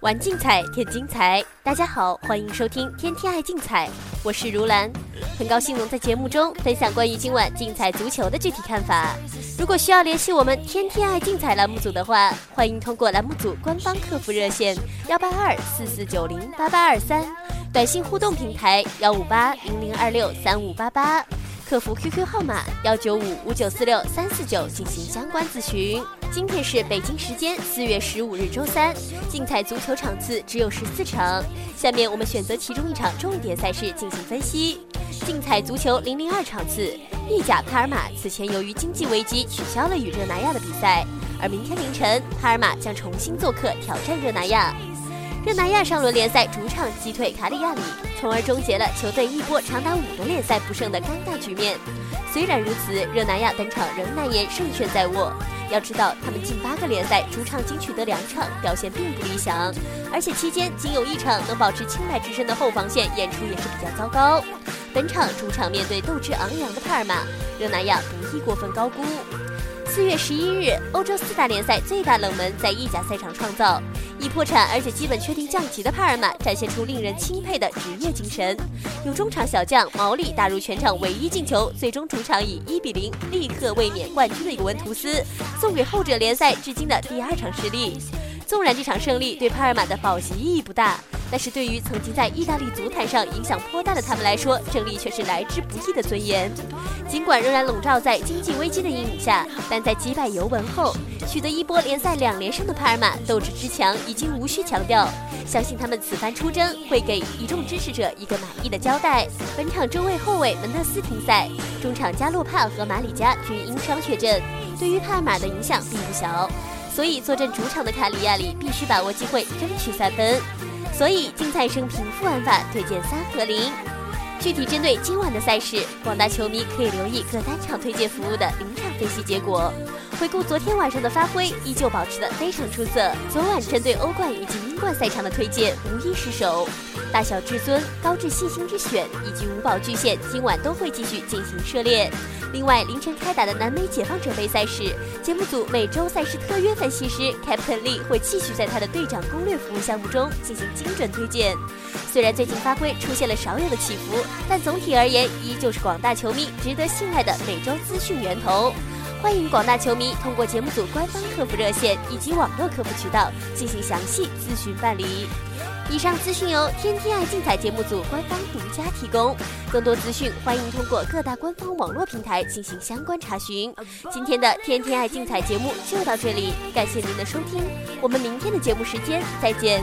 玩竞彩添精彩，大家好，欢迎收听《天天爱竞彩》，我是如兰，很高兴能在节目中分享关于今晚竞彩足球的具体看法。如果需要联系我们《天天爱竞彩》栏目组的话，欢迎通过栏目组官方客服热线幺八二四四九零八八二三，短信互动平台幺五八零零二六三五八八。客服 QQ 号码幺九五五九四六三四九进行相关咨询。今天是北京时间四月十五日周三，竞彩足球场次只有十四场。下面我们选择其中一场重点赛事进行分析。竞彩足球零零二场次，意甲帕尔马此前由于经济危机取消了与热那亚的比赛，而明天凌晨帕尔马将重新做客挑战热那亚。热那亚上轮联赛主场击退卡里亚里，从而终结了球队一波长达五轮联赛不胜的尴尬局面。虽然如此，热那亚本场仍难言胜券在握。要知道，他们近八个联赛主场仅取得两场，表现并不理想，而且期间仅有一场能保持清白之身的后防线演出也是比较糟糕。本场主场面对斗志昂扬的帕尔马，热那亚不宜过分高估。四月十一日，欧洲四大联赛最大冷门在意甲赛场创造，已破产而且基本确定降级的帕尔马展现出令人钦佩的职业精神，有中场小将毛利打入全场唯一进球，最终主场以一比零立刻卫冕冠军的尤文图斯，送给后者联赛至今的第二场失利。纵然这场胜利对帕尔马的保级意义不大。但是对于曾经在意大利足坛上影响颇大的他们来说，胜利却是来之不易的尊严。尽管仍然笼罩在经济危机的阴影下，但在击败尤文后，取得一波联赛两连胜的帕尔马斗志之强已经无需强调。相信他们此番出征会给一众支持者一个满意的交代。本场中卫后卫门特斯停赛，中场加洛帕和马里加均因伤缺阵，对于帕尔马的影响并不小。所以坐镇主场的卡里亚里必须把握机会，争取三分。所以，竞赛生平复玩法推荐三和零。具体针对今晚的赛事，广大球迷可以留意各单场推荐服务的临场分析结果。回顾昨天晚上的发挥，依旧保持得非常出色。昨晚针对欧冠以及英冠赛场的推荐无一失手。大小至尊、高至细心之选以及五宝巨献，今晚都会继续进行涉猎。另外，凌晨开打的南美解放者杯赛事，节目组每周赛事特约分析师 Captain Lee 会继续在他的队长攻略服务项目中进行精准推荐。虽然最近发挥出现了少有的起伏，但总体而言，依旧是广大球迷值得信赖的每周资讯源头。欢迎广大球迷通过节目组官方客服热线以及网络客服渠道进行详细咨询办理。以上资讯由天天爱竞彩节目组官方独家提供，更多资讯欢迎通过各大官方网络平台进行相关查询。今天的天天爱竞彩节目就到这里，感谢您的收听，我们明天的节目时间再见。